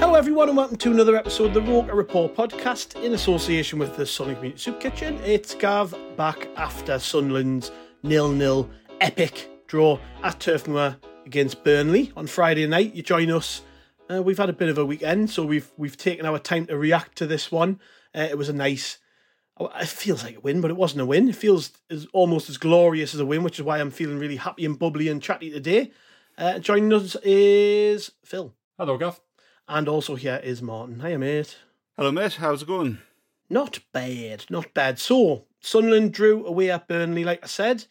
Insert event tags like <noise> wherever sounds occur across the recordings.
Hello, everyone, and welcome to another episode of the Roker Report podcast in association with the Sunderland Community Soup Kitchen. It's Gav back after Sunderland's nil-nil epic draw at Turf Moor against Burnley on Friday night. You join us. Uh, we've had a bit of a weekend, so we've we've taken our time to react to this one. Uh, it was a nice. oh, It feels like a win, but it wasn't a win. It feels as, almost as glorious as a win, which is why I'm feeling really happy and bubbly and chatty today. Uh, joining us is Phil. Hello, Gav. And also here is Martin. Hiya, mate. Hello, mate. How's it going? Not bad, not bad. So, Sunderland drew away at Burnley, like I said.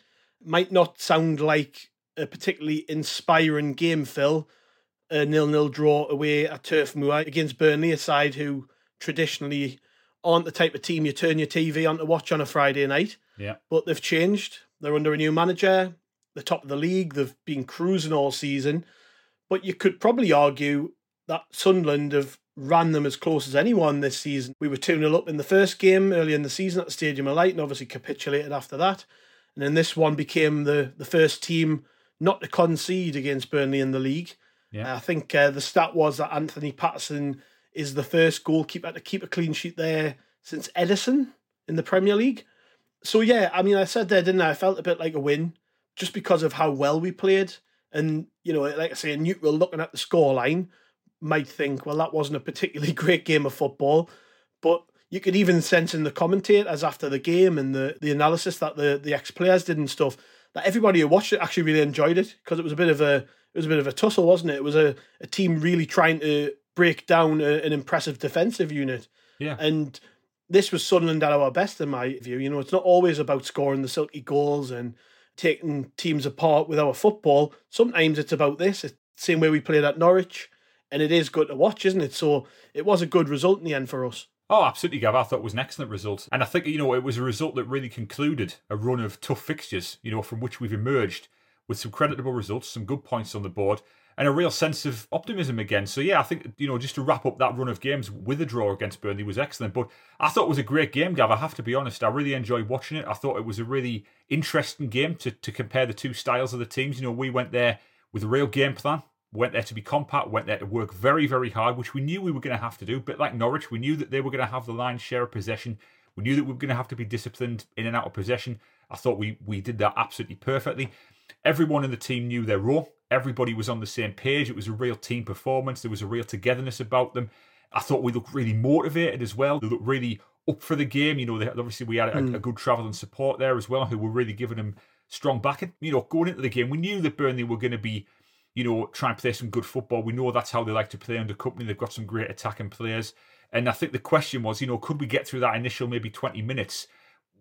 Might not sound like a particularly inspiring game, Phil. A nil-nil draw away at Turf Moor against Burnley, a side who traditionally aren't the type of team you turn your TV on to watch on a Friday night. Yeah. But they've changed. They're under a new manager, the top of the league. They've been cruising all season. But you could probably argue that Sunderland have ran them as close as anyone this season. We were 2 0 up in the first game early in the season at the Stadium of Light and obviously capitulated after that. And then this one became the, the first team not to concede against Burnley in the league. Yeah. I think uh, the stat was that Anthony Patterson is the first goalkeeper to keep a clean sheet there since Ederson in the Premier League. So, yeah, I mean, I said there, didn't I? I felt a bit like a win just because of how well we played. And, you know, like I say, a neutral looking at the scoreline might think, well, that wasn't a particularly <laughs> great game of football. But you could even sense in the commentators after the game and the, the analysis that the, the ex players did and stuff that everybody who watched it actually really enjoyed it because it was a bit of a it was a bit of a tussle, wasn't it? It was a, a team really trying to break down a, an impressive defensive unit. Yeah. And this was Sunderland at our best, in my view. You know, it's not always about scoring the silky goals and taking teams apart with our football. Sometimes it's about this. It's the same way we played at Norwich, and it is good to watch, isn't it? So it was a good result in the end for us. Oh, absolutely, Gav. I thought it was an excellent result. And I think, you know, it was a result that really concluded a run of tough fixtures, you know, from which we've emerged with some creditable results, some good points on the board, and a real sense of optimism again. So, yeah, I think, you know, just to wrap up that run of games with a draw against Burnley was excellent. But I thought it was a great game, Gav. I have to be honest. I really enjoyed watching it. I thought it was a really interesting game to, to compare the two styles of the teams. You know, we went there with a real game plan. Went there to be compact, went there to work very, very hard, which we knew we were going to have to do. A bit like Norwich, we knew that they were going to have the lion's share of possession. We knew that we were going to have to be disciplined in and out of possession. I thought we we did that absolutely perfectly. Everyone in the team knew their role. Everybody was on the same page. It was a real team performance. There was a real togetherness about them. I thought we looked really motivated as well. They looked really up for the game. You know, they, obviously we had a, a mm. good travel and support there as well, who were really giving them strong backing. You know, going into the game, we knew that Burnley were going to be you know, try and play some good football. We know that's how they like to play under Kompany. They've got some great attacking players. And I think the question was, you know, could we get through that initial maybe 20 minutes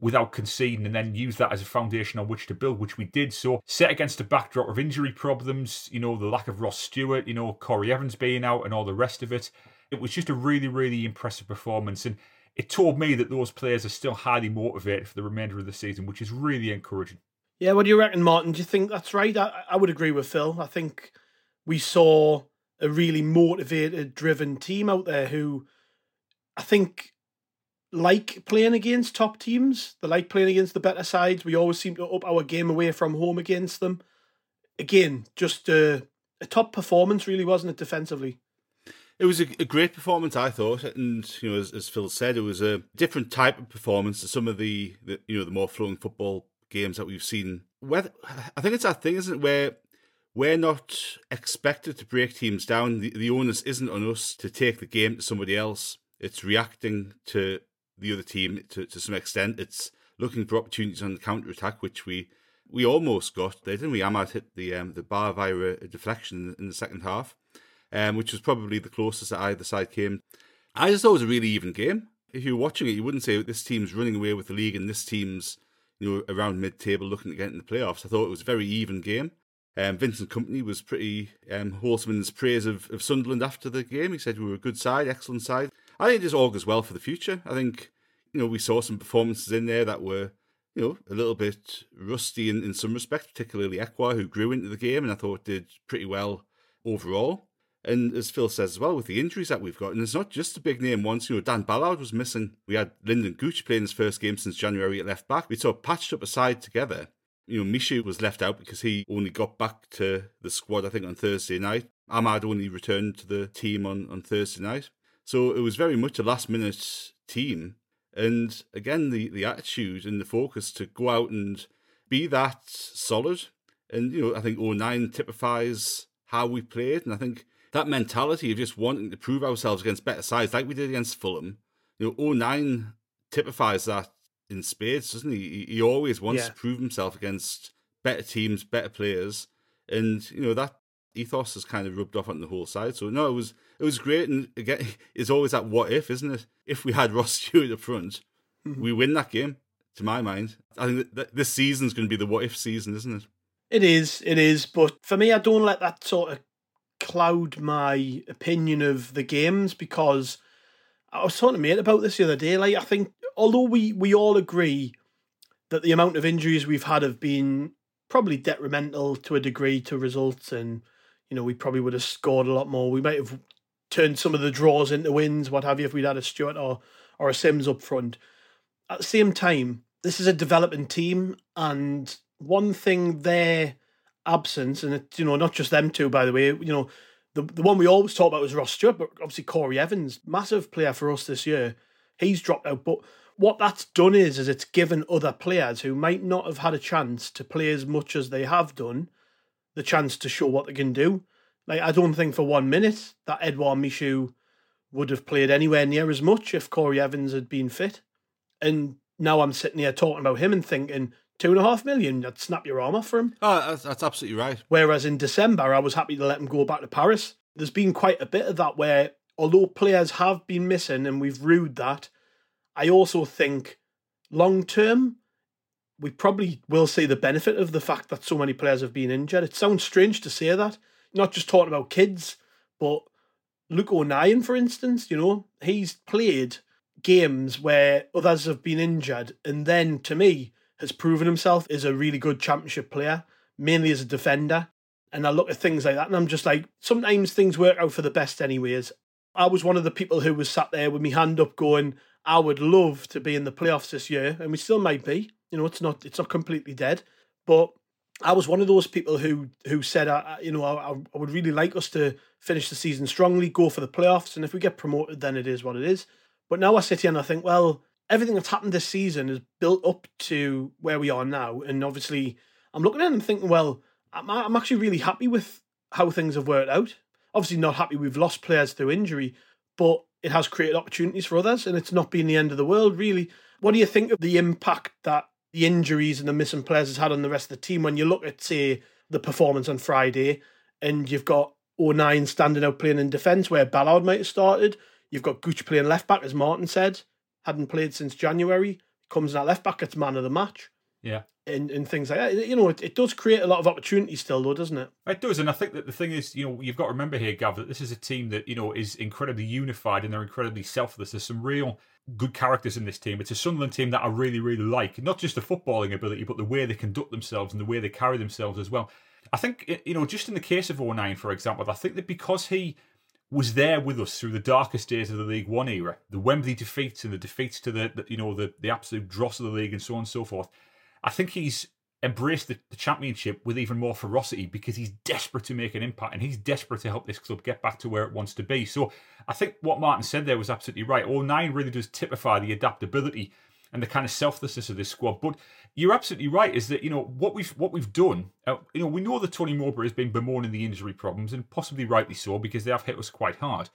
without conceding and then use that as a foundation on which to build, which we did. So set against a backdrop of injury problems, you know, the lack of Ross Stewart, you know, Corey Evans being out and all the rest of it. It was just a really, really impressive performance. And it told me that those players are still highly motivated for the remainder of the season, which is really encouraging. Yeah, what do you reckon, Martin? Do you think that's right? I, I would agree with Phil. I think we saw a really motivated, driven team out there who I think like playing against top teams. They like playing against the better sides. We always seem to up our game away from home against them. Again, just a, a top performance, really, wasn't it, defensively? It was a, a, great performance, I thought, and you know, as, as, Phil said, it was a different type of performance to some of the, the you know the more flowing football games that we've seen. Whether I think it's that thing, isn't it, where we're not expected to break teams down. The, the onus isn't on us to take the game to somebody else. It's reacting to the other team to, to some extent. It's looking for opportunities on the counter attack, which we we almost got there, didn't we? Amad hit the um, the bar via a deflection in the second half, um, which was probably the closest that either side came. I just thought it was a really even game. If you were watching it, you wouldn't say this team's running away with the league and this team's you know around mid table looking to get in the playoffs. I thought it was a very even game. Um, Vincent Kompany was pretty um, wholesome in his praise of, of Sunderland after the game. He said we were a good side, excellent side. I think just augurs well for the future. I think you know we saw some performances in there that were you know, a little bit rusty in, in some respects, particularly Ekwah, who grew into the game and I thought did pretty well overall. And as Phil says as well, with the injuries that we've got, and it's not just the big name ones. you know, Dan Ballard was missing. We had Lynden Gooch playing his first game since January at left back. We sort of patched up a side together. You know, Michut was left out because he only got back to the squad, I think, on Thursday night. Amad only returned to the team on, on Thursday night. So it was very much a last minute team and again, the, the attitude and the focus to go out and be that solid. And, you know, I think O'Nien typifies how we played. And I think that mentality of just wanting to prove ourselves against better sides, like we did against Fulham, you know, O'Nien typifies that in spades, doesn't he? He always wants yeah. to prove himself against better teams, better players. And, you know, that ethos has kind of rubbed off on the whole side. So no, it was it was great, and again, <laughs> it's always that what if, isn't it? If we had Ross <laughs> Stewart up front, mm-hmm. we win that game. To my mind, I think that this season's going to be the what if season, isn't it? It is, it is. But for me, I don't let that sort of cloud my opinion of the games because I was talking to mate about this the other day. Like, I think although we we all agree that the amount of injuries we've had have been probably detrimental to a degree to results and you know, we probably would have scored a lot more. We might have turned some of the draws into wins, what have you, if we'd had a Stewart or or a Simms up front. At the same time, this is a developing team, and one thing their absence, and it's you know not just them two, by the way, you know. The, the one we always talk about was Ross Stewart, but obviously Corey Evans, massive player for us this year. He's dropped out, but what that's done is is it's given other players who might not have had a chance to play as much as they have done the chance to show what they can do. Like I don't think for one minute that Edouard Michut would have played anywhere near as much if Corey Evans had been fit. And now I'm sitting here talking about him and thinking two and a half million, I'd snap your arm off for him. Oh, that's, that's absolutely right. Whereas in December, I was happy to let him go back to Paris. There's been quite a bit of that where, although players have been missing and we've rued that, I also think long term, we probably will see the benefit of the fact that so many players have been injured. It sounds strange to say that, not just talking about kids, but Luke O'Nien, for instance, you know, he's played games where others have been injured, and then to me has proven himself is a really good championship player, mainly as a defender. And I look at things like that, and I'm just like, sometimes things work out for the best, anyways. I was one of the people who was sat there with my hand up, going, "I would love to be in the playoffs this year," and we still might be. You know, it's not it's not completely dead, but I was one of those people who who said, I, you know, I, I would really like us to finish the season strongly, go for the playoffs, and if we get promoted, then it is what it is. But now I sit here and I think, well, everything that's happened this season is built up to where we are now, and obviously, I'm looking at it and thinking, well, I'm, I'm actually really happy with how things have worked out. Obviously, not happy we've lost players through injury, but it has created opportunities for others, and it's not been the end of the world, really. What do you think of the impact that the injuries and the missing players has had on the rest of the team. When you look at, say, the performance on Friday, and you've got oh O'Nien standing out playing in defence where Ballard might have started. You've got Gooch playing left back, as Martin said, hadn't played since January. Comes in at left back, it's man of the match. Yeah. And, and things like that. You know, it, it does create a lot of opportunity still, though, doesn't it? It does. And I think that the thing is, you know, you've got to remember here, Gav, that this is a team that, you know, is incredibly unified and they're incredibly selfless. There's some real good characters in this team. It's a Sunderland team that I really, really like. Not just the footballing ability, but the way they conduct themselves and the way they carry themselves as well. I think, you know, just in the case of oh O'Nien, for example, I think that because he was there with us through the darkest days of the League One era, the Wembley defeats and the defeats to the, the you know, the, the absolute dross of the league and so on and so forth, I think he's embraced the, the, championship with even more ferocity because he's desperate to make an impact and he's desperate to help this club get back to where it wants to be. So I think what Martin said there was absolutely right. O'Nien really does typify the adaptability and the kind of selflessness of this squad. But you're absolutely right. Is that you know what we've what we've done? Uh, you know we know that Tony Mowbray has been bemoaning the injury problems and possibly rightly so because they have hit us quite hard.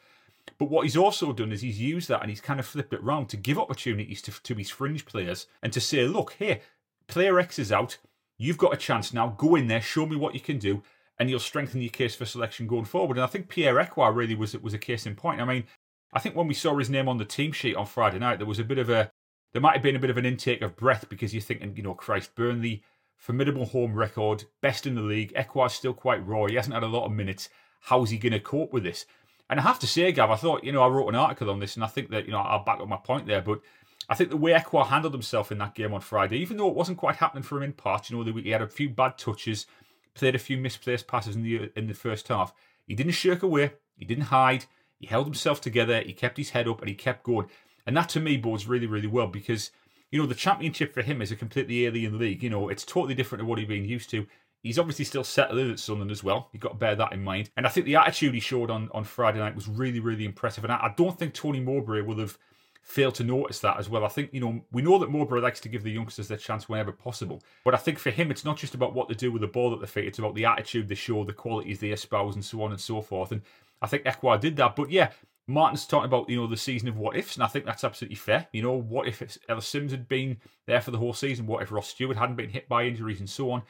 But what he's also done is he's used that and he's kind of flipped it round to give opportunities to, to his fringe players and to say, look, here, player X is out. You've got a chance now. Go in there, show me what you can do, and you'll strengthen your case for selection going forward. And I think Pierre Ekwah really was was a case in point. I mean, I think when we saw his name on the team sheet on Friday night, there was a bit of a there might have been a bit of an intake of breath because you're thinking, you know, Christ, Burnley, formidable home record, best in the league. Ekwah's still quite raw. He hasn't had a lot of minutes. How's he going to cope with this? And I have to say, Gav, I thought, you know, I wrote an article on this, and I think that, you know, I'll back up my point there. But I think the way Ekwah handled himself in that game on Friday, even though it wasn't quite happening for him in parts, you know, he had a few bad touches, played a few misplaced passes in the in the first half. He didn't shirk away. He didn't hide. He held himself together. He kept his head up and he kept going. And that to me bodes really, really well because you know, the championship for him is a completely alien league. You know, it's totally different to what he's been used to. He's obviously still settled in at Sunderland as well. You've got to bear that in mind. And I think the attitude he showed on, on Friday night was really, really impressive. And I, I don't think Tony Mowbray will have failed to notice that as well. I think, you know, we know that Mowbray likes to give the youngsters their chance whenever possible. But I think for him, it's not just about what they do with the ball at the feet, it's about the attitude they show, the qualities they espouse, and so on and so forth. And I think Ekwah did that. But yeah, Martin's talking about you know the season of what ifs, and I think that's absolutely fair. You know, what if Ellis Simms had been there for the whole season? What if Ross Stewart hadn't been hit by injuries and so on?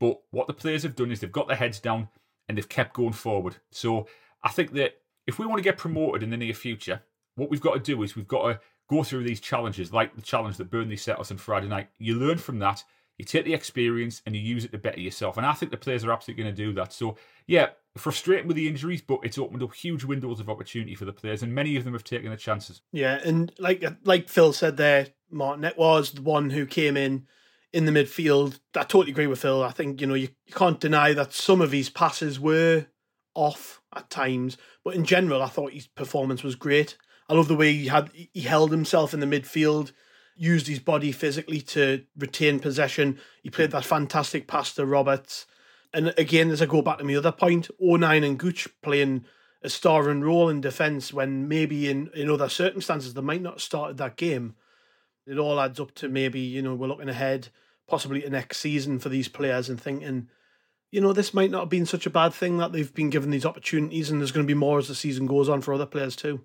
But what the players have done is they've got their heads down and they've kept going forward. So I think that if we want to get promoted in the near future, what we've got to do is we've got to go through these challenges, like the challenge that Burnley set us on Friday night. You learn from that, you take the experience, and you use it to better yourself. And I think the players are absolutely going to do that. So yeah, frustrating with the injuries, but it's opened up huge windows of opportunity for the players, and many of them have taken the chances. Yeah, and like like Phil said there, Martin, it was the one who came in in the midfield. I totally agree with Phil. I think you know you, you can't deny that some of his passes were off at times, but in general, I thought his performance was great. I love the way he had he held himself in the midfield, used his body physically to retain possession. He played that fantastic pass to Roberts and again, as I go back to my other point, O'Nien and Gooch playing a starring role in defence when maybe in, in other circumstances they might not have started that game. It all adds up to maybe, you know, we're looking ahead possibly to next season for these players and thinking, you know, this might not have been such a bad thing that they've been given these opportunities and there's going to be more as the season goes on for other players too.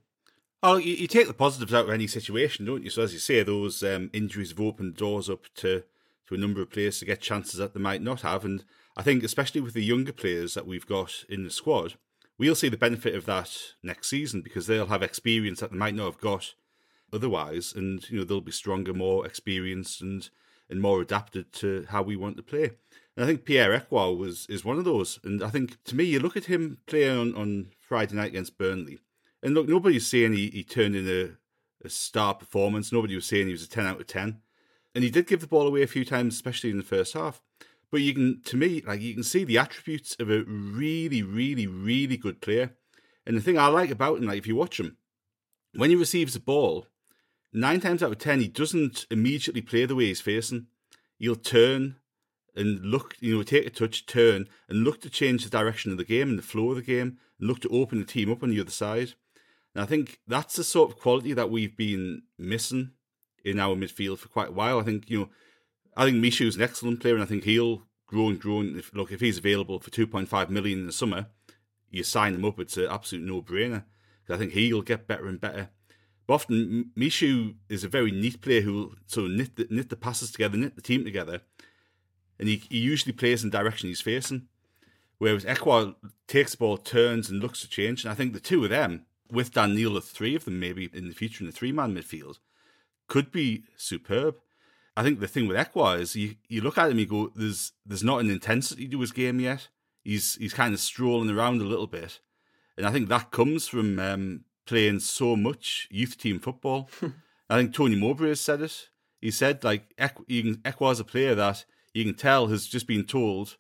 Oh, you, you take the positives out of any situation, don't you? So as you say, those um, injuries have opened doors up to, to a number of players to get chances that they might not have. And I think, especially with the younger players that we've got in the squad, we'll see the benefit of that next season because they'll have experience that they might not have got otherwise, and you know they'll be stronger, more experienced, and and more adapted to how we want to play. And I think Pierre Ekwah was is one of those. And I think to me, you look at him playing on, on Friday night against Burnley, and look, nobody's saying he, he turned in a, a star performance. Nobody was saying he was a ten out of ten, and he did give the ball away a few times, especially in the first half. But you can, to me, like you can see the attributes of a really, really, really good player. And the thing I like about him, like if you watch him, when he receives the ball, nine times out of ten, he doesn't immediately play the way he's facing. He'll turn and look, you know, take a touch, turn, and look to change the direction of the game and the flow of the game, and look to open the team up on the other side. And I think that's the sort of quality that we've been missing in our midfield for quite a while. I think, you know, I think Michut's an excellent player, and I think he'll grow and grow. And if, look, if he's available for 2.5 million in the summer, you sign him up. It's an absolute no-brainer. I think he'll get better and better. But often, Michut is a very neat player who sort of knit the, knit the passes together, knit the team together, and he, he usually plays in the direction he's facing. Whereas Ekwah takes the ball, turns, and looks to change. And I think the two of them, with Dan Neil, the three of them maybe in the future in the three-man midfield, could be superb. I think the thing with Ekwah is you, you look at him, you go, there's there's not an intensity to his game yet. He's he's kind of strolling around a little bit, and I think that comes from um, playing so much youth team football. <laughs> I think Tony Mowbray has said it. He said like Ekwah is a player that you can tell has just been told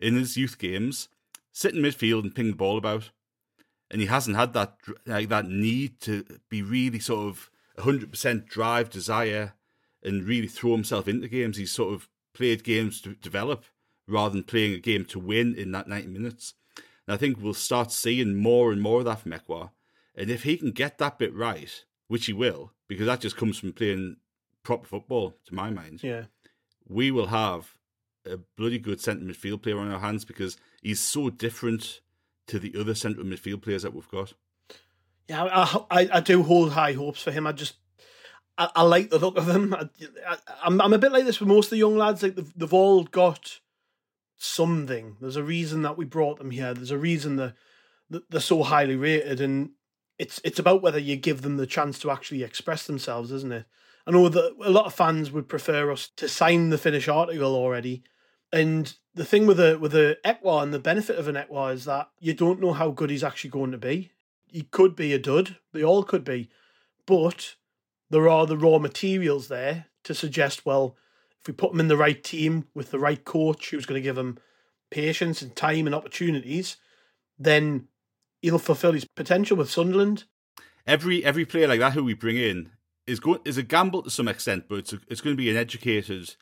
in his youth games sit in midfield and ping the ball about, and he hasn't had that like that need to be really sort of hundred percent drive desire and really throw himself into games. He's sort of played games to develop rather than playing a game to win in that 90 minutes. And I think we'll start seeing more and more of that from Ekwah. And if he can get that bit right, which he will, because that just comes from playing proper football, to my mind, Yeah. we will have a bloody good centre midfield player on our hands because he's so different to the other central midfield players that we've got. Yeah, I, I, I do hold high hopes for him. I just, I, I like the look of them. I, I, I'm, I'm a bit like this with most of the young lads. Like they've, they've all got something. There's a reason that we brought them here. There's a reason that, that they're so highly rated, and it's it's about whether you give them the chance to actually express themselves, isn't it? I know that a lot of fans would prefer us to sign the Finnish article already. And the thing with the with the Ekwah and the benefit of an Ekwah is that you don't know how good he's actually going to be. He could be a dud. They all could be, but there are the raw materials there to suggest well, if we put him in the right team with the right coach who's going to give him patience and time and opportunities, then he'll fulfil his potential with Sunderland. Every every player like that who we bring in is is a gamble to some extent, but it's a, it's going to be an educated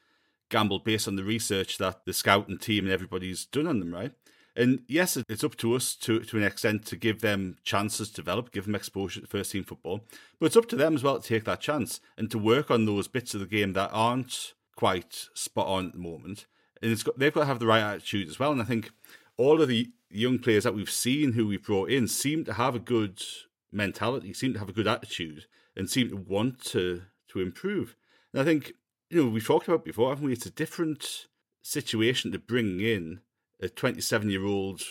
gamble based on the research that the scouting team and everybody's done on them, right? And yes, it's up to us to to an extent to give them chances to develop, give them exposure to first team football, but it's up to them as well to take that chance and to work on those bits of the game that aren't quite spot on at the moment. And it's got, they've got to have the right attitude as well. And I think all of the young players that we've seen who we've brought in seem to have a good mentality, seem to have a good attitude, and seem to want to to improve. And I think you know we've talked about before, haven't we? It's a different situation to bring in a 27 year old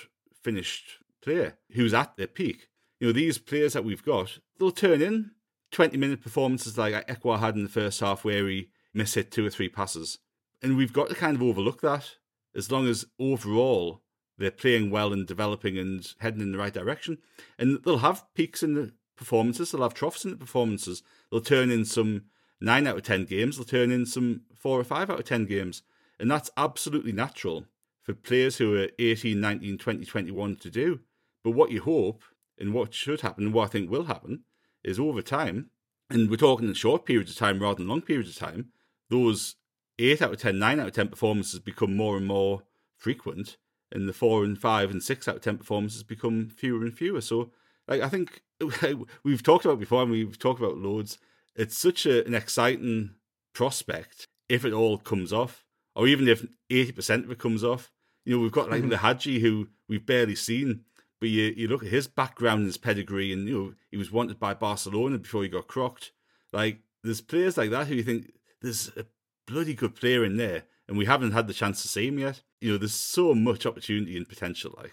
finished player who's at their peak. You know these players that we've got, they'll turn in 20 minute performances like Ekwah had in the first half, where he mishit two or three passes, and we've got to kind of overlook that as long as overall they're playing well and developing and heading in the right direction. And they'll have peaks in the performances, they'll have troughs in the performances. They'll turn in some 9 out of 10 games, they'll turn in some 4 or 5 out of 10 games. And that's absolutely natural for players who are 18, 19, 20, 21 to do. But what you hope and what should happen, and what I think will happen, is over time, and we're talking in short periods of time rather than long periods of time, those 8 out of 10, 9 out of 10 performances become more and more frequent and the four and five and six out of ten performances become fewer and fewer. So, like I think <laughs> we've talked about before, and we've talked about loads. It's such a, an exciting prospect if it all comes off, or even if eighty percent of it comes off. You know, we've got like Lihadji who we've barely seen, but you you look at his background and his pedigree, and you know he was wanted by Barcelona before he got crocked. Like there's players like that who you think there's a bloody good player in there, and we haven't had the chance to see him yet. You know, there's so much opportunity and potential. Like,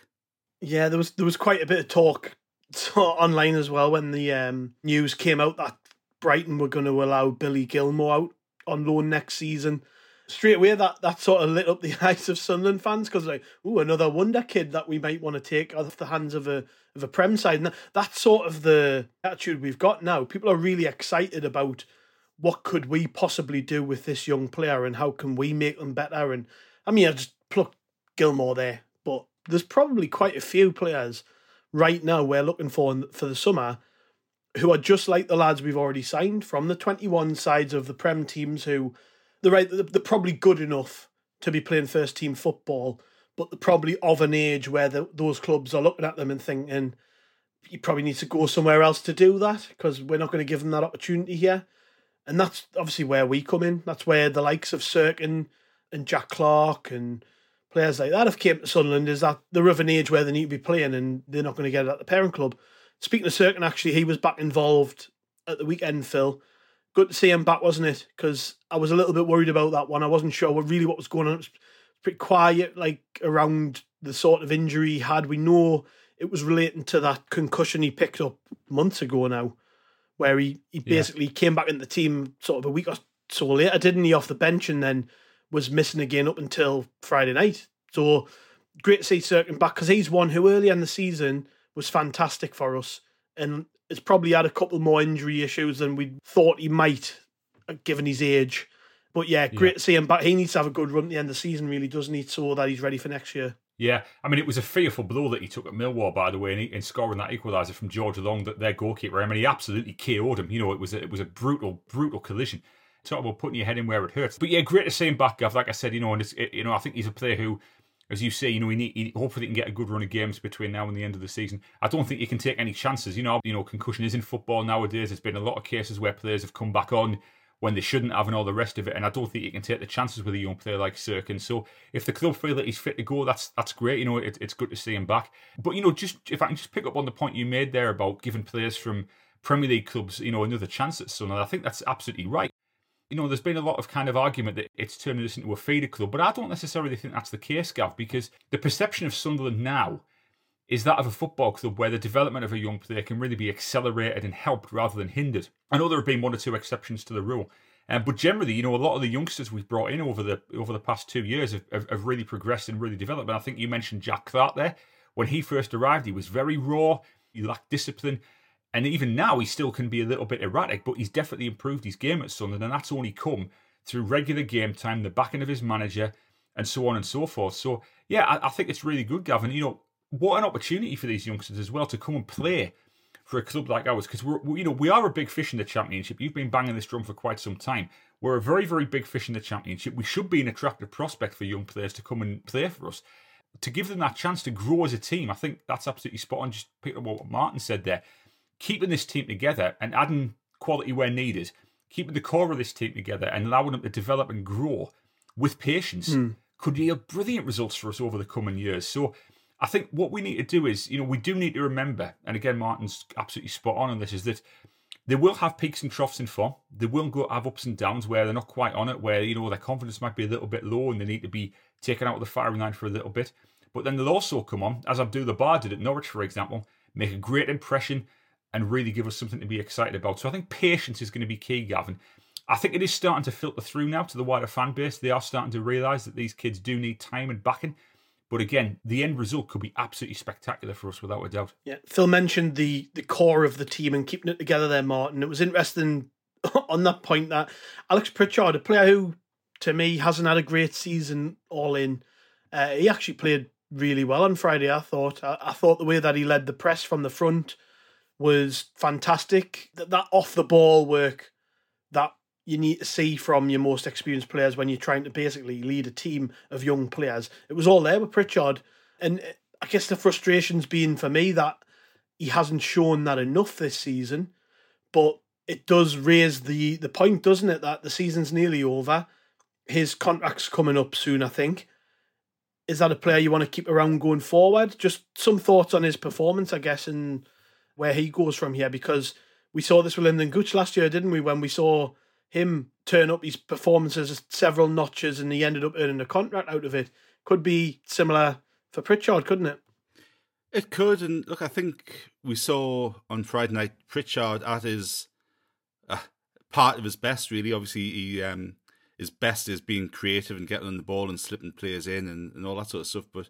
yeah, there was there was quite a bit of talk <laughs> online as well when the um, news came out that Brighton were going to allow Billy Gilmour out on loan next season. Straight away, that that sort of lit up the <laughs> eyes of Sunderland fans because like, oh, another wonder kid that we might want to take off the hands of a of a Prem side. And that, that's sort of the attitude we've got now. People are really excited about what could we possibly do with this young player and how can we make them better. And I mean, I just plucked Gilmour there, but there's probably quite a few players right now we're looking for for the summer who are just like the lads we've already signed from the 21 sides of the Prem teams who they're right they're probably good enough to be playing first team football but they're probably of an age where the, those clubs are looking at them and thinking you probably need to go somewhere else to do that because we're not going to give them that opportunity here and that's obviously where we come in that's where the likes of Cirkin and Jack Clarke and players like that have came to Sunderland is that they're of an age where they need to be playing and they're not going to get it at the parent club. Speaking of Cirkin, actually, he was back involved at the weekend, Phil. Good to see him back, wasn't it? Because I was a little bit worried about that one. I wasn't sure what really what was going on. It was pretty quiet, like around the sort of injury he had. We know it was relating to that concussion he picked up months ago now, where he, he basically yeah. came back in the team sort of a week or so later, didn't he, off the bench and then was missing again up until Friday night. So great to see Cirkin back because he's one who early in the season was fantastic for us and has probably had a couple more injury issues than we thought he might, uh, given his age. But yeah, great yeah. to see him back. He needs to have a good run at the end of the season, really, doesn't he, so that he's ready for next year. Yeah, I mean, it was a fearful blow that he took at Millwall, by the way, in, scoring that equaliser from George Long, that their goalkeeper. I mean, he absolutely KO'd him. You know, it was a, it was a brutal, brutal collision. Talk about putting your head in where it hurts. But yeah, great to see him back, Gav. Like I said, you know, and it's, it, you know, I think he's a player who, as you say, you know, he, need, he hopefully he can get a good run of games between now and the end of the season. I don't think you can take any chances. You know, you know, concussion is in football nowadays. There's been a lot of cases where players have come back on when they shouldn't have and all the rest of it. And I don't think you can take the chances with a young player like Cirkin. So if the club feel that he's fit to go, that's that's great. You know, it, it's good to see him back. But you know, just if I can just pick up on the point you made there about giving players from Premier League clubs, you know, another chance at Sunderland, I think that's absolutely right. You know, there's been a lot of kind of argument that it's turning this into a feeder club, but I don't necessarily think that's the case, Gav, because the perception of Sunderland now is that of a football club where the development of a young player can really be accelerated and helped rather than hindered. I know there have been one or two exceptions to the rule, um, but generally, you know, a lot of the youngsters we've brought in over the over the past two years have, have, have really progressed and really developed. And I think you mentioned Jack Clarke there. When he first arrived, he was very raw. He lacked discipline. And even now, he still can be a little bit erratic, but he's definitely improved his game at Sunderland. And that's only come through regular game time, the backing of his manager, and so on and so forth. So, yeah, I, I think it's really good, Gavin. You know, what an opportunity for these youngsters as well to come and play for a club like ours because we're you know we are a big fish in the championship. You've been banging this drum for quite some time. We're a very very big fish in the championship. We should be an attractive prospect for young players to come and play for us. To give them that chance to grow as a team, I think that's absolutely spot on. Just pick up what Martin said there. Keeping this team together and adding quality where needed, keeping the core of this team together and allowing them to develop and grow with patience mm. could yield brilliant results for us over the coming years. So I think what we need to do is, you know, we do need to remember, and again, Martin's absolutely spot on on this, is that they will have peaks and troughs in form. They will go have ups and downs where they're not quite on it, where, you know, their confidence might be a little bit low and they need to be taken out of the firing line for a little bit. But then they'll also come on, as Abdoullah Ba did at Norwich, for example, make a great impression and really give us something to be excited about. So I think patience is going to be key, Gavin. I think it is starting to filter through now to the wider fan base. They are starting to realise that these kids do need time and backing. But again, the end result could be absolutely spectacular for us without a doubt. Yeah, Phil mentioned the the core of the team and keeping it together there, Martin. It was interesting <laughs> on that point that Alex Pritchard, a player who to me hasn't had a great season all in, uh, he actually played really well on Friday. I thought. I, I, thought the way that he led the press from the front was fantastic. That that off the ball work that you need to see from your most experienced players when you're trying to basically lead a team of young players. It was all there with Pritchard. And eh, I guess the frustration's been for me that he hasn't shown that enough this season. But it does raise the, the point, doesn't it, that the season's nearly over. His contract's coming up soon, I think. Is that a player you want to keep around going forward? Just some thoughts on his performance, I guess, and where he goes from here, because we saw this with Lynden Gooch last year, didn't we? When we saw him turn up his performances several notches and he ended up earning a contract out of it. Could be similar for Pritchard, couldn't it? It could, and look, I think we saw on Friday night Pritchard at his uh, part of his best. Really, obviously, he um, his best is being creative and getting on the ball and slipping players in and, and all that sort of stuff. But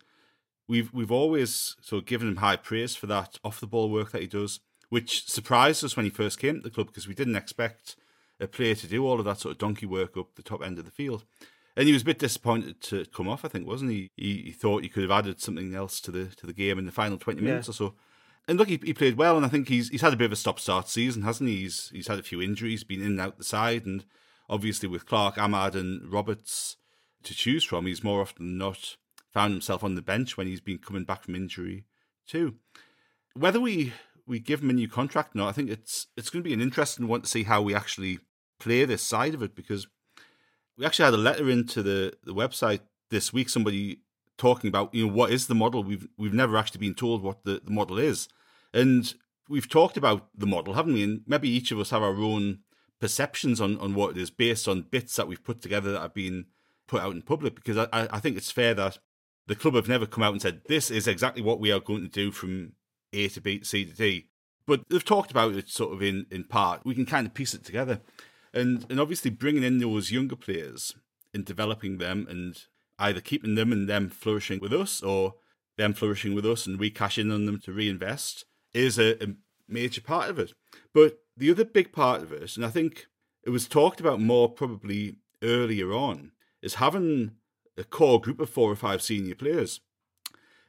we've we've always sort of given him high praise for that off the ball work that he does, which surprised us when he first came to the club because we didn't expect a player to do all of that sort of donkey work up the top end of the field. And he was a bit disappointed to come off, I think, wasn't he? He, he thought he could have added something else to the to the game in the final twenty minutes yeah. or so. And look, he, he played well, and I think he's he's had a bit of a stop start season, hasn't he? He's he's had a few injuries, been in and out the side, and obviously with Clarke, Amad, and Roberts to choose from, he's more often than not found himself on the bench when he's been coming back from injury too. Whether we we give him a new contract or not, I think it's it's going to be an interesting one to see how we actually play this side of it because we actually had a letter into the, the website this week. Somebody talking about you know what is the model? We've we've never actually been told what the, the model is, and we've talked about the model, haven't we? And maybe each of us have our own perceptions on, on what it is based on bits that we've put together that have been put out in public. Because I, I think it's fair that the club have never come out and said this is exactly what we are going to do from A to B, C to D. But they've talked about it sort of in, in part. We can kind of piece it together and and obviously bringing in those younger players and developing them and either keeping them and them flourishing with us or them flourishing with us and we cash in on them to reinvest is a, a major part of it. But the other big part of it, and I think it was talked about more probably earlier on, is having a core group of four or five senior players.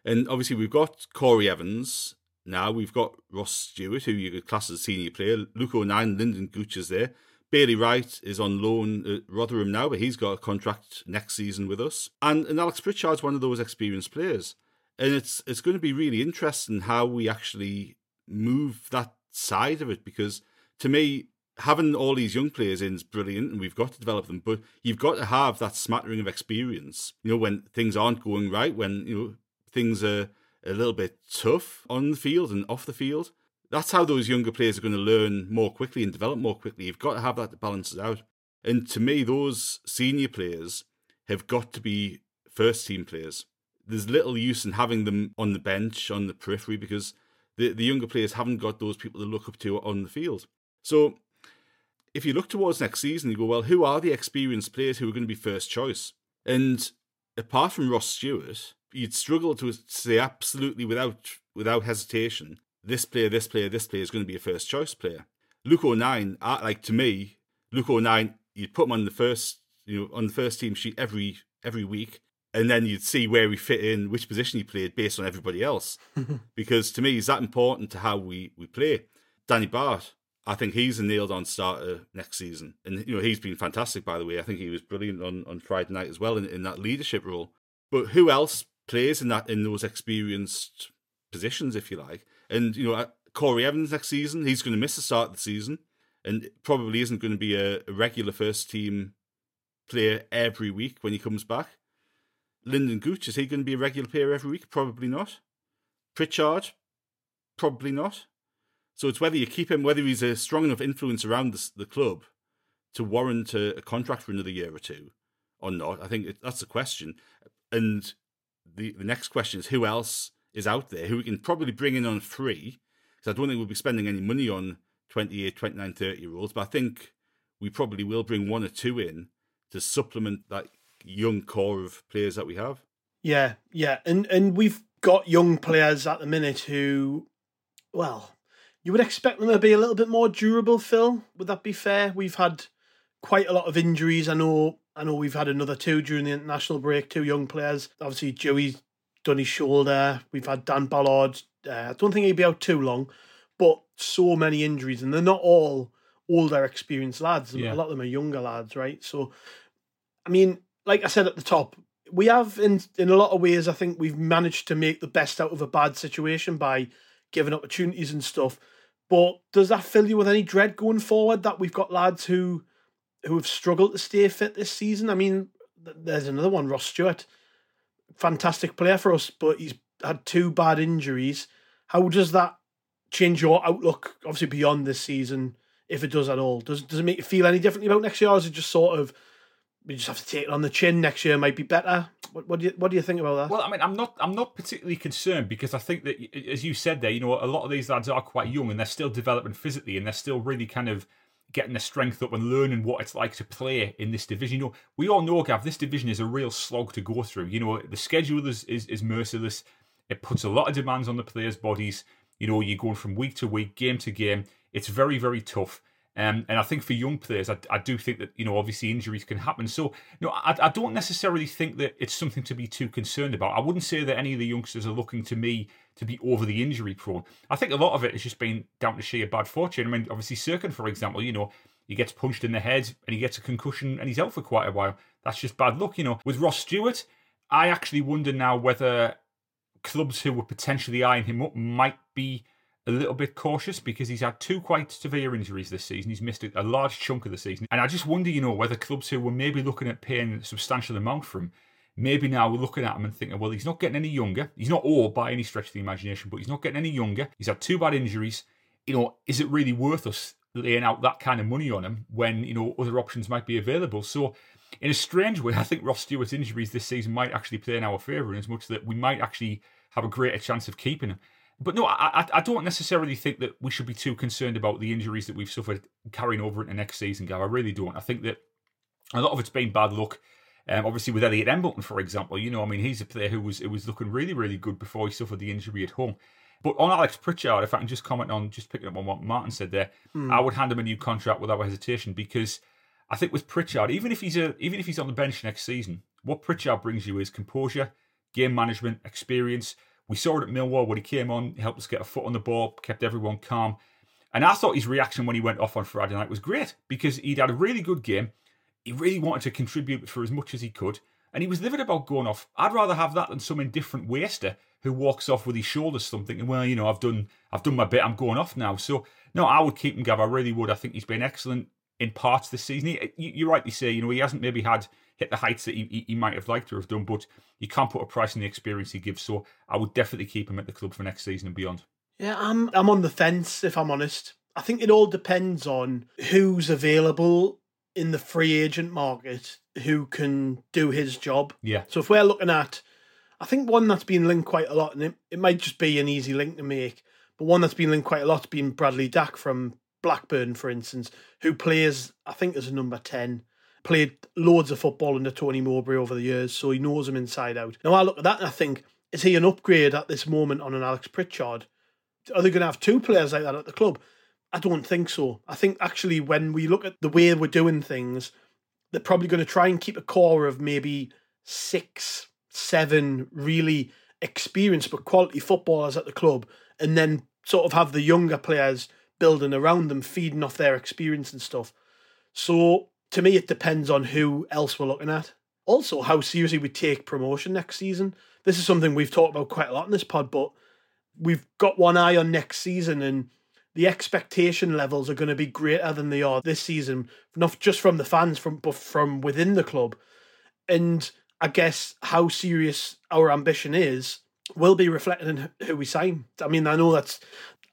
And obviously, we've got Corey Evans now, we've got Ross Stewart, who you could class as a senior player, Luke O'Nien, Lynden Gooch is there, Bailey Wright is on loan at Rotherham now, but he's got a contract next season with us. And, and Alex Pritchard's one of those experienced players. And it's it's going to be really interesting how we actually move that side of it because to me, having all these young players in is brilliant and we've got to develop them, but you've got to have that smattering of experience. You know, when things aren't going right, when you know things are a little bit tough on the field and off the field. That's how those younger players are going to learn more quickly and develop more quickly. You've got to have that to balance it out. And to me, those senior players have got to be first team players. There's little use in having them on the bench, on the periphery, because the, the younger players haven't got those people to look up to on the field. So if you look towards next season, you go, well, who are the experienced players who are going to be first choice? And apart from Ross Stewart, you'd struggle to say absolutely without without hesitation, this player, this player, this player is going to be a first choice player. Luke O'Nien, like to me, Luke O'Nien, you'd put him on the first, you know, on the first team sheet every every week, and then you'd see where he fit in, which position he played based on everybody else. <laughs> because to me, is that important to how we we play. Danny Batth, I think he's a nailed on starter next season. And you know, he's been fantastic by the way. I think he was brilliant on, on Friday night as well in, in that leadership role. But who else plays in that in those experienced positions, if you like? And you know, uh, Corey Evans next season, he's going to miss the start of the season and probably isn't going to be a, a regular first team player every week when he comes back. Lynden Gooch, is he going to be a regular player every week? Probably not. Pritchard, probably not. So it's whether you keep him, whether he's a strong enough influence around the, the club to warrant a, a, contract for another year or two or not. I think it, that's the question. And the, the next question is who else is out there who we can probably bring in on free? Because I don't think we'll be spending any money on 28, 29, 30 year olds, but I think we probably will bring one or two in to supplement that young core of players that we have. Yeah, yeah. And and we've got young players at the minute who well, you would expect them to be a little bit more durable, Phil. Would that be fair? We've had quite a lot of injuries. I know. I know we've had another two during the international break. Two young players. Obviously, Joey's done his shoulder. We've had Dan Ballard. Uh, I don't think he'd be out too long, but so many injuries, and they're not all older, experienced lads. Yeah. A lot of them are younger lads, right? So, I mean, like I said at the top, we have in in a lot of ways. I think we've managed to make the best out of a bad situation by giving opportunities and stuff. But does that fill you with any dread going forward that we've got lads who who have struggled to stay fit this season? I mean, there's another one, Ross Stewart, fantastic player for us, but he's had two bad injuries. How does that change your outlook, obviously beyond this season, if it does at all? Does does it make you feel any differently about next year, or is it just sort of we just have to take it on the chin. Next year might be better. What, what, do you what do you think about that? Well, I mean, I'm not I'm not particularly concerned because I think that, as you said there, you know, a lot of these lads are quite young and they're still developing physically and they're still really kind of getting their strength up and learning what it's like to play in this division. You know, we all know, Gav, this division is a real slog to go through. You know, the schedule is is, is merciless. It puts a lot of demands on the players' bodies. You know, you're going from week to week, game to game. It's very, very tough. Um, and I think for young players, I, I, do think that you know obviously injuries can happen. So know, I, I, don't necessarily think that it's something to be too concerned about. I wouldn't say that any of the youngsters are looking to me to be over the injury prone. I think a lot of it has just been down to sheer bad fortune. I mean, obviously Cirkin, for example, you know, he gets punched in the head and he gets a concussion and he's out for quite a while. That's just bad luck, you know. With Ross Stewart, I actually wonder now whether clubs who were potentially eyeing him up might be a little bit cautious because he's had two quite severe injuries this season. He's missed a large chunk of the season. And I just wonder, you know, whether clubs who were maybe looking at paying a substantial amount for him, maybe now we're looking at him and thinking, well, he's not getting any younger. He's not old by any stretch of the imagination, but he's not getting any younger. He's had two bad injuries. You know, is it really worth us laying out that kind of money on him when, you know, other options might be available? So, in a strange way, <laughs> I think Ross Stewart's injuries this season might actually play in our favour in as much that we might actually have a greater chance of keeping him. But no, I, I don't necessarily think that we should be too concerned about the injuries that we've suffered carrying over into next season, Gav. I really don't. I think that a lot of it's been bad luck. Um, obviously, with Elliot Embleton, for example, you know, I mean, he's a player who was it was looking really, really good before he suffered the injury at home. But on Alex Pritchard, if I can just comment on just picking up on what Martin said there, mm. I would hand him a new contract without hesitation because I think with Pritchard, even if he's a even if he's on the bench next season, what Pritchard brings you is composure, game management, experience. We saw it at Millwall when he came on, helped us get a foot on the ball, kept everyone calm. And I thought his reaction when he went off on Friday night was great because he'd had a really good game. He really wanted to contribute for as much as he could. And he was livid about going off. I'd rather have that than some indifferent waster who walks off with his shoulders something and well, you know, I've done I've done my bit, I'm going off now. So no, I would keep him, Gav. I really would. I think he's been excellent in parts this season. He, you, you rightly say, you know, he hasn't maybe had hit the heights that he, he might have liked to have done, but you can't put a price on the experience he gives. So I would definitely keep him at the club for next season and beyond. Yeah, I'm I'm on the fence if I'm honest. I think it all depends on who's available in the free agent market who can do his job. Yeah. So if we're looking at I think one that's been linked quite a lot, and it, it might just be an easy link to make, but one that's been linked quite a lot has been Bradley Dack from Blackburn, for instance, who plays, I think, as a number 10 played loads of football under Tony Mowbray over the years, so he knows him inside out. Now I look at that and I think, is he an upgrade at this moment on an Alex Pritchard? Are they going to have two players like that at the club? I don't think so. I think actually when we look at the way we're doing things, they're probably going to try and keep a core of maybe six, seven really experienced but quality footballers at the club, and then sort of have the younger players building around them, feeding off their experience and stuff. So to me, it depends on who else we're looking at. Also, how seriously we take promotion next season. This is something we've talked about quite a lot in this pod, but we've got one eye on next season and the expectation levels are going to be greater than they are this season, not just from the fans, from but from within the club. And I guess how serious our ambition is will be reflected in who we sign. I mean, I know that's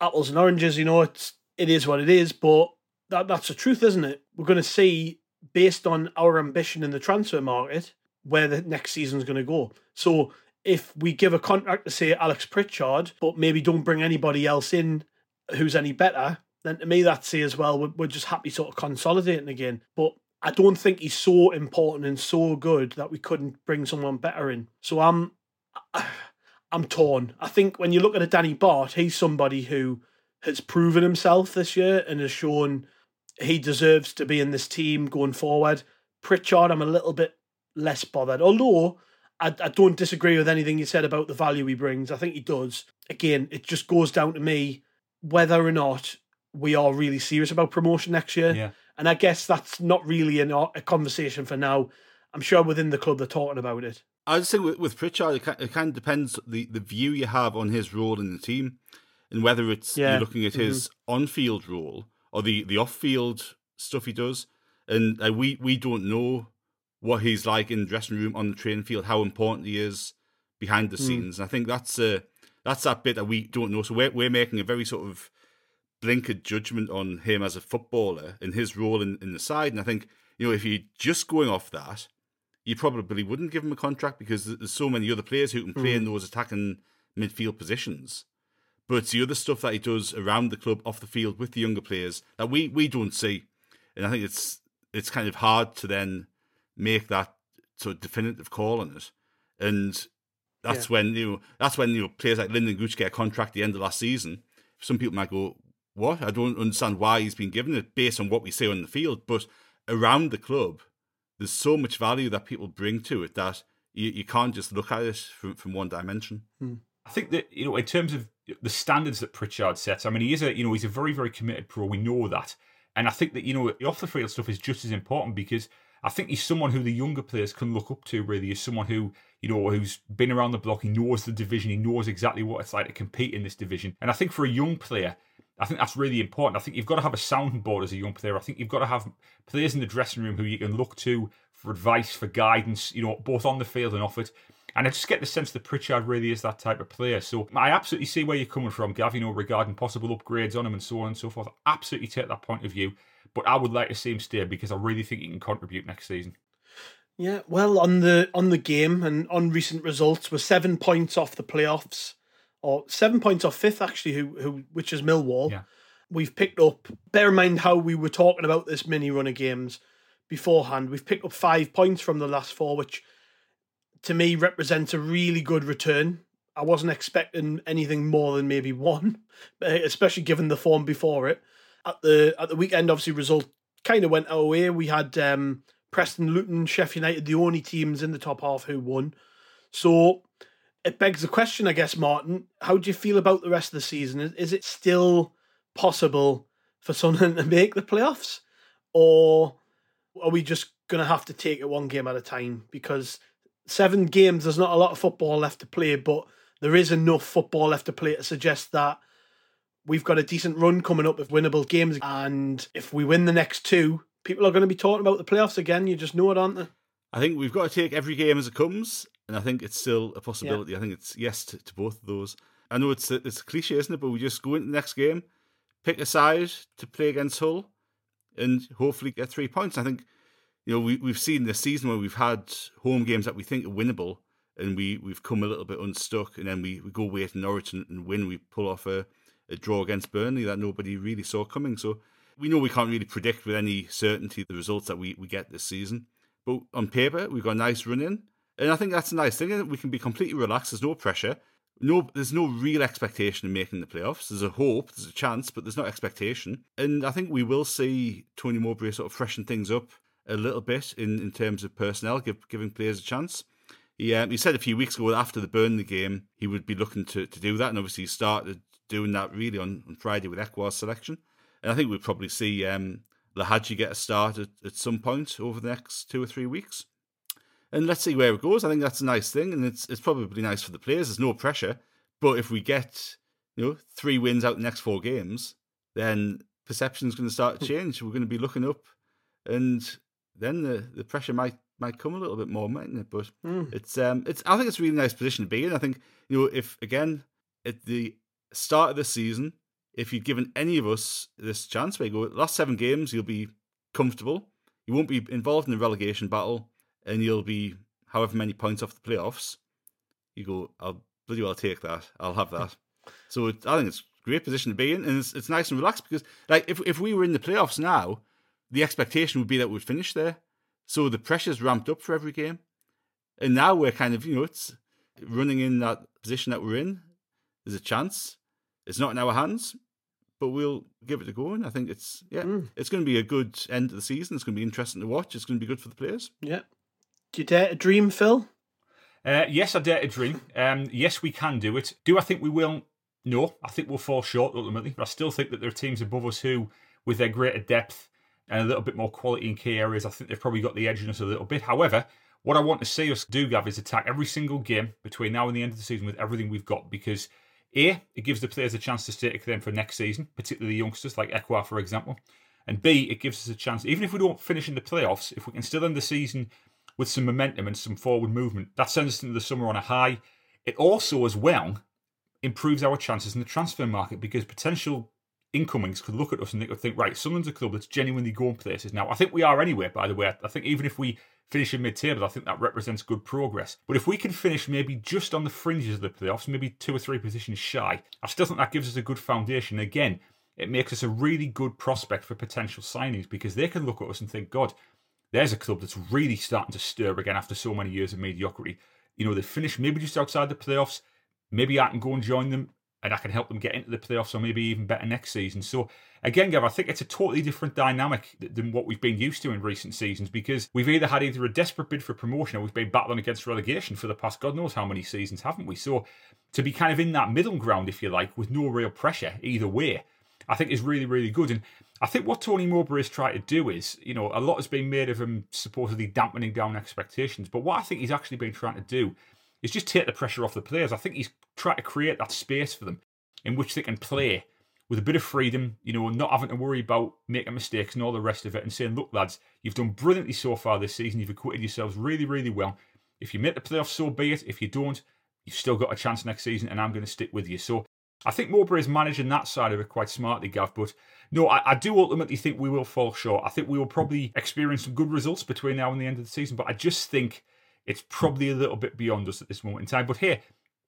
apples and oranges, you know, it's it is what it is, but that that's the truth, isn't it? We're going to see based on our ambition in the transfer market where the next season's going to go. So if we give a contract to say Alex Pritchard, but maybe don't bring anybody else in who's any better, then to me that says well we're, we're just happy sort of consolidating again. But I don't think he's so important and so good that we couldn't bring someone better in. So I'm I'm torn. I think when you look at a Danny Batth, he's somebody who has proven himself this year and has shown he deserves to be in this team going forward. Pritchard, I'm a little bit less bothered. Although I, I don't disagree with anything you said about the value he brings. I think he does. Again, it just goes down to me whether or not we are really serious about promotion next year. Yeah. And I guess that's not really an, a conversation for now. I'm sure within the club they're talking about it. I just think with, with Pritchard, it, it kind of depends the, the view you have on his role in the team, and whether it's Yeah. you're looking at his on-field role or the, the off-field stuff he does. And we we don't know what he's like in the dressing room on the training field, how important he is behind the scenes. And I think that's uh, that's that bit that we don't know. So we're we're making a very sort of blinkered judgment on him as a footballer and his role in, in the side. And I think you know if you're just going off that, you probably wouldn't give him a contract because there's so many other players who can play in hmm. those attacking midfield positions. But it's the other stuff that he does around the club, off the field with the younger players that we, we don't see, and I think it's it's kind of hard to then make that sort of definitive call on it. And that's when you know that's when you know players like Lynden Gooch get a contract at the end of last season. Some people might go, "What? I don't understand why he's been given it based on what we say on the field." But around the club, there's so much value that people bring to it that you, you can't just look at it from, from one dimension. Hmm. I think that you know, in terms of the standards that Pritchard sets, I mean, he is a you know he's a very very committed pro. We know that, and I think that you know the off the field stuff is just as important because I think he's someone who the younger players can look up to. Really, is someone who you know who's been around the block. He knows the division. He knows exactly what it's like to compete in this division. And I think for a young player. I think that's really important. I think you've got to have a sounding board as a young player. I think you've got to have players in the dressing room who you can look to for advice, for guidance, you know, both on the field and off it. And I just get the sense that Pritchard really is that type of player. So I absolutely see where you're coming from, Gav, you know, regarding possible upgrades on him and so on and so forth. Absolutely take that point of view. But I would like to see him stay because I really think he can contribute next season. Yeah, well, on the on the game and on recent results, we're seven points off the playoffs, or seven points off fifth actually, who who which is Millwall. Yeah. We've picked up. Bear in mind how we were talking about this mini run of games beforehand. We've picked up five points from the last four, which to me represents a really good return. I wasn't expecting anything more than maybe one, <laughs> especially given the form before it. At the at the weekend, obviously, result kind of went our way. We had um, Preston, Luton, Sheffield United, the only teams in the top half who won. So it begs the question, I guess, Martin. How do you feel about the rest of the season? Is, it still possible for Sunderland <laughs> to make the playoffs, or are we just going to have to take it one game at a time? Because seven games, there's not a lot of football left to play, but there is enough football left to play to suggest that we've got a decent run coming up of winnable games. And if we win the next two, people are going to be talking about the playoffs again. You just know it, aren't they? I think we've got to take every game as it comes, and I think it's still a possibility. Yeah. I think it's yes to, to, both of those. I know it's a, it's a cliche, isn't it? But we just go into the next game, pick a side to play against Hull, and hopefully get three points. I think you know we we've seen this season where we've had home games that we think are winnable, and we we've come a little bit unstuck, and then we, we go away to Norwich and, and win. We pull off a, a draw against Burnley that nobody really saw coming. So we know we can't really predict with any certainty the results that we, we get this season. But on paper, we've got a nice run in. And I think that's a nice thing. We can be completely relaxed. There's no pressure. No, there's no real expectation of making the playoffs. There's a hope, there's a chance, but there's no expectation. And I think we will see Tony Mowbray sort of freshen things up a little bit in, in terms of personnel, give, giving players a chance. He, um, he said a few weeks ago after the Burnley game, he would be looking to, to do that. And obviously, he started doing that really on, on Friday with Ekwah's selection. And I think we'll probably see um, Lihadji get a start at, at some point over the next two or three weeks. And let's see where it goes. I think that's a nice thing, and it's it's probably nice for the players. There's no pressure, but if we get you know three wins out the next four games, then perception's going to start to change. We're going to be looking up, and then the, the pressure might might come a little bit more, mightn't it? But mm. it's um it's I think it's a really nice position to be in. I think you know if again at the start of the season if you'd given any of us this chance, where you go, last seven games, you'll be comfortable. You won't be involved in the relegation battle, and you'll be however many points off the playoffs. You go, I'll bloody well take that. I'll have that. so it, I think it's a great position to be in, and it's, it's nice and relaxed because, like, if if we were in the playoffs now, the expectation would be that we'd finish there. So the pressure's ramped up for every game, and now we're kind of, you know, it's running in that position that we're in. There's a chance it's not in our hands, but we'll give it a go. And I think it's yeah, mm. it's going to be a good end of the season. It's going to be interesting to watch. It's going to be good for the players. Yeah. Do you dare to dream, Phil? Uh, yes, I dare to dream. Um, yes, we can do it. Do I think we will? No, I think we'll fall short ultimately. But I still think that there are teams above us who, with their greater depth and a little bit more quality in key areas, I think they've probably got the edge on us a little bit. However, what I want to see us do, Gav, is attack every single game between now and the end of the season with everything we've got because a, it gives the players a chance to to them for next season, particularly youngsters like Ekwah, for example. And B, it gives us a chance, even if we don't finish in the playoffs, if we can still end the season with some momentum and some forward movement, that sends us into the summer on a high. It also, as well, improves our chances in the transfer market because potential incomings could look at us and they could think, right, Sunderland's a club that's genuinely going places. Now, I think we are anyway, by the way. I think even if we finish in mid-table, I think that represents good progress. But if we can finish maybe just on the fringes of the playoffs, maybe two or three positions shy, I still think that gives us a good foundation. Again, it makes us a really good prospect for potential signings because they can look at us and think, God, there's a club that's really starting to stir again after so many years of mediocrity. You know, they finished maybe just outside the playoffs. Maybe I can go and join them and I can help them get into the playoffs or maybe even better next season. So again, Gav, I think it's a totally different dynamic than what we've been used to in recent seasons because we've either had either a desperate bid for promotion or we've been battling against relegation for the past God knows how many seasons, haven't we? So to be kind of in that middle ground, if you like, with no real pressure either way, I think is really, really good. And I think what Tony Mowbray is trying to do is, you know, a lot has been made of him supposedly dampening down expectations. But what I think he's actually been trying to do is just take the pressure off the players. I think he's trying to create that space for them in which they can play with a bit of freedom, you know, not having to worry about making mistakes and all the rest of it, and saying, look, lads, you've done brilliantly so far this season. You've acquitted yourselves really, really well. If you make the playoffs, so be it. If you don't, you've still got a chance next season, and I'm going to stick with you. So I think Mowbray is managing that side of it quite smartly, Gav. But no, I, I, do ultimately think we will fall short. I think we will probably experience some good results between now and the end of the season, but I just think it's probably a little bit beyond us at this moment in time. But here,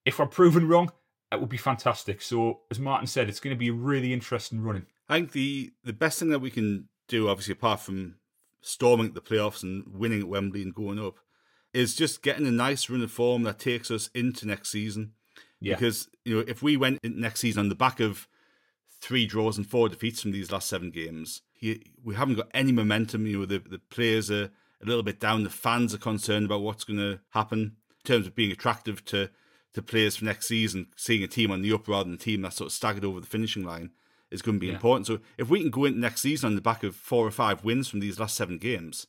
if I'm proven wrong, that would be fantastic. So, as Martin said, it's going to be a really interesting running. I think the the best thing that we can do, obviously, apart from storming the playoffs and winning at Wembley and going up, is just getting a nice run of form that takes us into next season. Yeah. Because you know, if we went next season on the back of three draws and four defeats from these last seven games, he, we haven't got any momentum. You know, the the players are a little bit down. The fans are concerned about what's going to happen in terms of being attractive to to players for next season, seeing a team on the up rather than a team that's sort of staggered over the finishing line is going to be Yeah. important. So if we can go into next season on the back of four or five wins from these last seven games,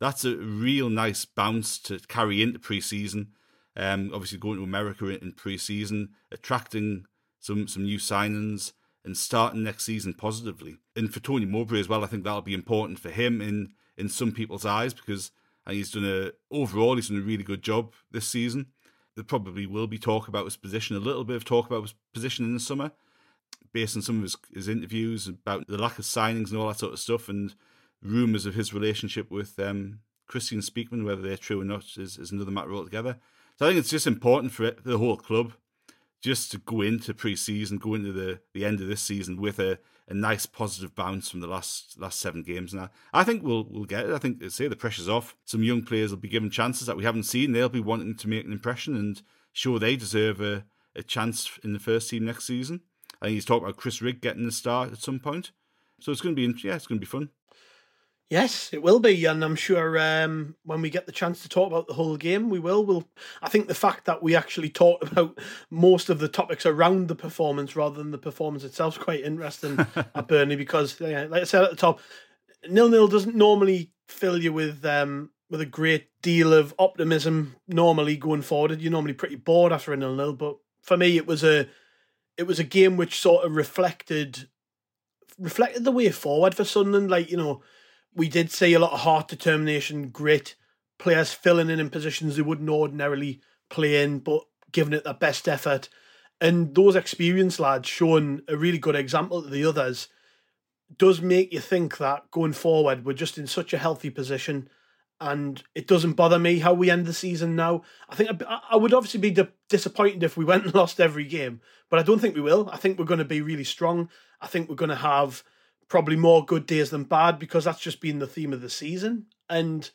that's a real nice bounce to carry into preseason. Um, obviously going to America in, preseason, attracting some some new signings and starting next season positively. And for Tony Mowbray as well, I think that'll be important for him in in some people's eyes because he's done a overall he's done a really good job this season. There probably will be talk about his position, a little bit of talk about his position in the summer, based on some of his, his interviews about the lack of signings and all that sort of stuff, and rumours of his relationship with um, Kristjaan Speakman, whether they're true or not, is, is another matter altogether. So I think it's just important for it, the whole club just to go into pre-season, go into the, the end of this season with a, a nice positive bounce from the last last seven games. Now, I think we'll we'll get it. I think say the pressure's off. Some young players will be given chances that we haven't seen. They'll be wanting to make an impression and show they deserve a, a chance in the first team next season. I think he's talking about Chris Rigg getting the start at some point. So it's going to be yeah, it's going to be fun. Yes, it will be, and I'm sure um, when we get the chance to talk about the whole game, we will. We'll. I think the fact that we actually talked about most of the topics around the performance rather than the performance itself is quite interesting <laughs> at Burnley because, yeah, like I said at the top, nil nil doesn't normally fill you with um, with a great deal of optimism. Normally going forward, you're normally pretty bored after a nil nil. But for me, it was a it was a game which sort of reflected reflected the way forward for Sunderland. Like you know we did see a lot of heart, determination, grit, players filling in in positions they wouldn't ordinarily play in, but giving it their best effort. And those experienced lads showing a really good example to the others does make you think that going forward, we're just in such a healthy position. And it doesn't bother me how we end the season now. I think I, I would obviously be di- disappointed if we went and <laughs> lost every game, but I don't think we will. I think we're going to be really strong. I think we're going to have probably more good days than bad because that's just been the theme of the season. And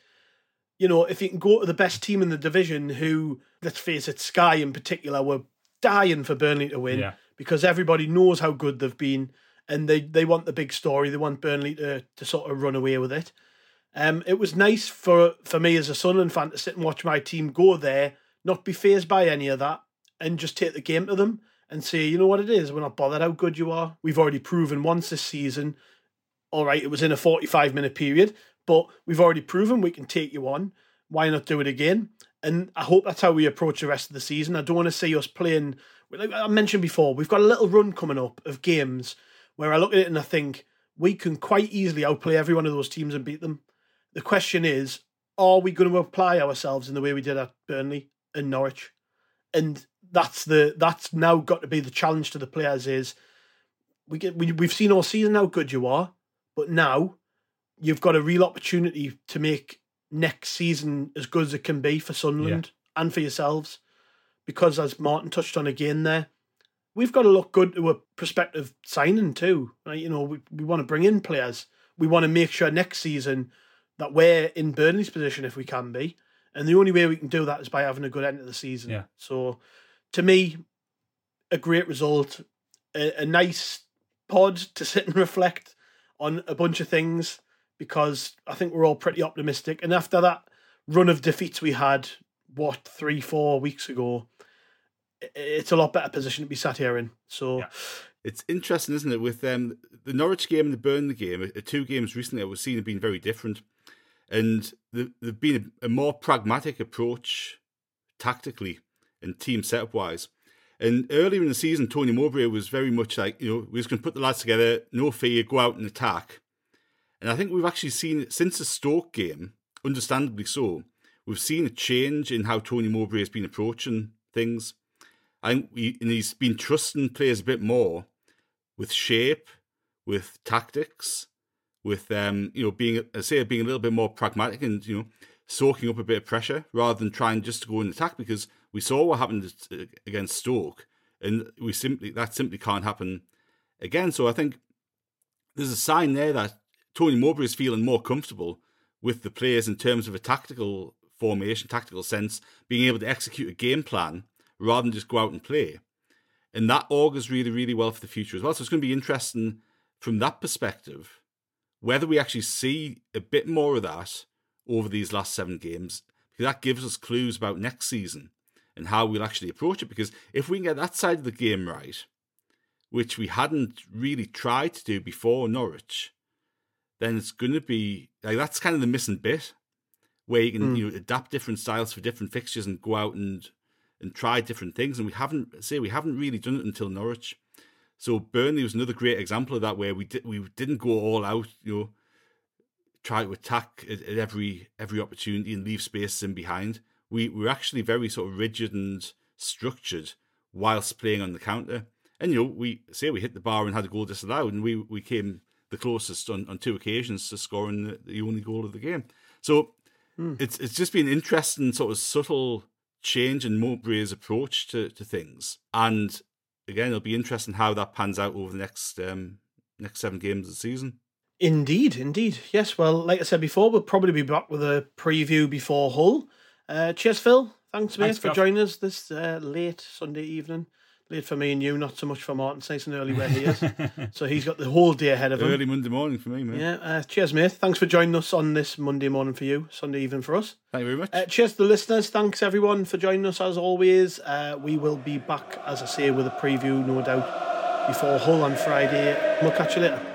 you know, if you can go to the best team in the division, who let's face it, Sky in particular, were dying for Burnley to win Yeah. because everybody knows how good they've been, and they they want the big story. They want Burnley to to sort of run away with it. Um, it was nice for for me as a Sunderland fan to sit and watch my team go there, not be phased by any of that, and just take the game to them and say, you know what it is, we're not bothered how good you are. We've already proven once this season. All right, it was in a 45 minute period, but we've already proven we can take you on. Why not do it again? And I hope that's how we approach the rest of the season. I don't want to see us playing, like I mentioned before, we've got a little run coming up of games where I look at it and I think we can quite easily outplay every one of those teams and beat them. The question is, are we going to apply ourselves in the way we did at Burnley and Norwich? And that's the that's now got to be the challenge to the players is we get we, we've seen all season how good you are, but now you've got a real opportunity to make next season as good as it can be for Sunderland and for yourselves. Because as Martin touched on again there, we've got to look good to a prospective signing too. Right? You know, we, we want to bring in players. We want to make sure next season that we're in Burnley's position if we can be. And the only way we can do that is by having a good end of the season. Yeah. So to me, a great result, a, a nice pod to <laughs> sit and reflect on a bunch of things because I think we're all pretty optimistic. And after that run of defeats we had, what, three, four weeks ago, it's a lot better position to be sat here in. So, Yeah. It's interesting, isn't it? With um, the Norwich game and the Burnley game, uh, two games recently I was seeing have been very different. And there- there've been a, a more pragmatic approach tactically and team setup wise. And earlier in the season, Tony Mowbray was very much like, you know, we're just going to put the lads together, no fear, go out and attack. And I think we've actually seen, since the Stoke game, understandably so, we've seen a change in how Tony Mowbray has been approaching things. And he's been trusting players a bit more with shape, with tactics, with um, you know, being I say being a little bit more pragmatic and you know, soaking up a bit of pressure rather than trying just to go and attack because we saw what happened uh, against Stoke, and we simply that simply can't happen again. So I think there's a sign there that Tony Mowbray is feeling more comfortable with the players in terms of a tactical formation, tactical sense, being able to execute a game plan rather than just go out and play. And that augurs really, really well for the future as well. So it's going to be interesting from that perspective whether we actually see a bit more of that over these last seven games, because that gives us clues about next season and how we'll actually approach it. Because if we can get that side of the game right, which we hadn't really tried to do before Norwich, then it's going to be like that's kind of the missing bit where you can mm. you know, adapt different styles for different fixtures and go out and and try different things. And we haven't say we haven't really done it until Norwich. So Burnley was another great example of that, where we did we didn't go all out, you know, try to attack at, at every every opportunity and leave spaces in behind. We we were actually very sort of rigid and structured whilst playing on the counter. And you know, we say we hit the bar and had a goal disallowed, and we we came the closest on, on two occasions to scoring the, the only goal of the game. So mm. it's it's just been interesting, sort of subtle change in Mowbray's approach to, to things. And again, it'll be interesting how that pans out over the next um, next seven games of the season. Indeed, indeed. Yes, well, like I said before, we'll probably be back with a preview before Hull. Uh, cheers, Phil. Thanks, mate, Thanks, for joining us this uh, late Sunday evening. Late for me and you, not so much for Martin. Nice and early where he is. <laughs> so he's got the whole day ahead of him. Early Monday morning for me, mate. Yeah. Uh, cheers, mate. Thanks for joining us on this Monday morning for you, Sunday evening for us. Thank you very much. Uh, cheers to the listeners. Thanks, everyone, for joining us as always. Uh, we will be back, as I say, with a preview, no doubt, before Hull on Friday. We'll catch you later.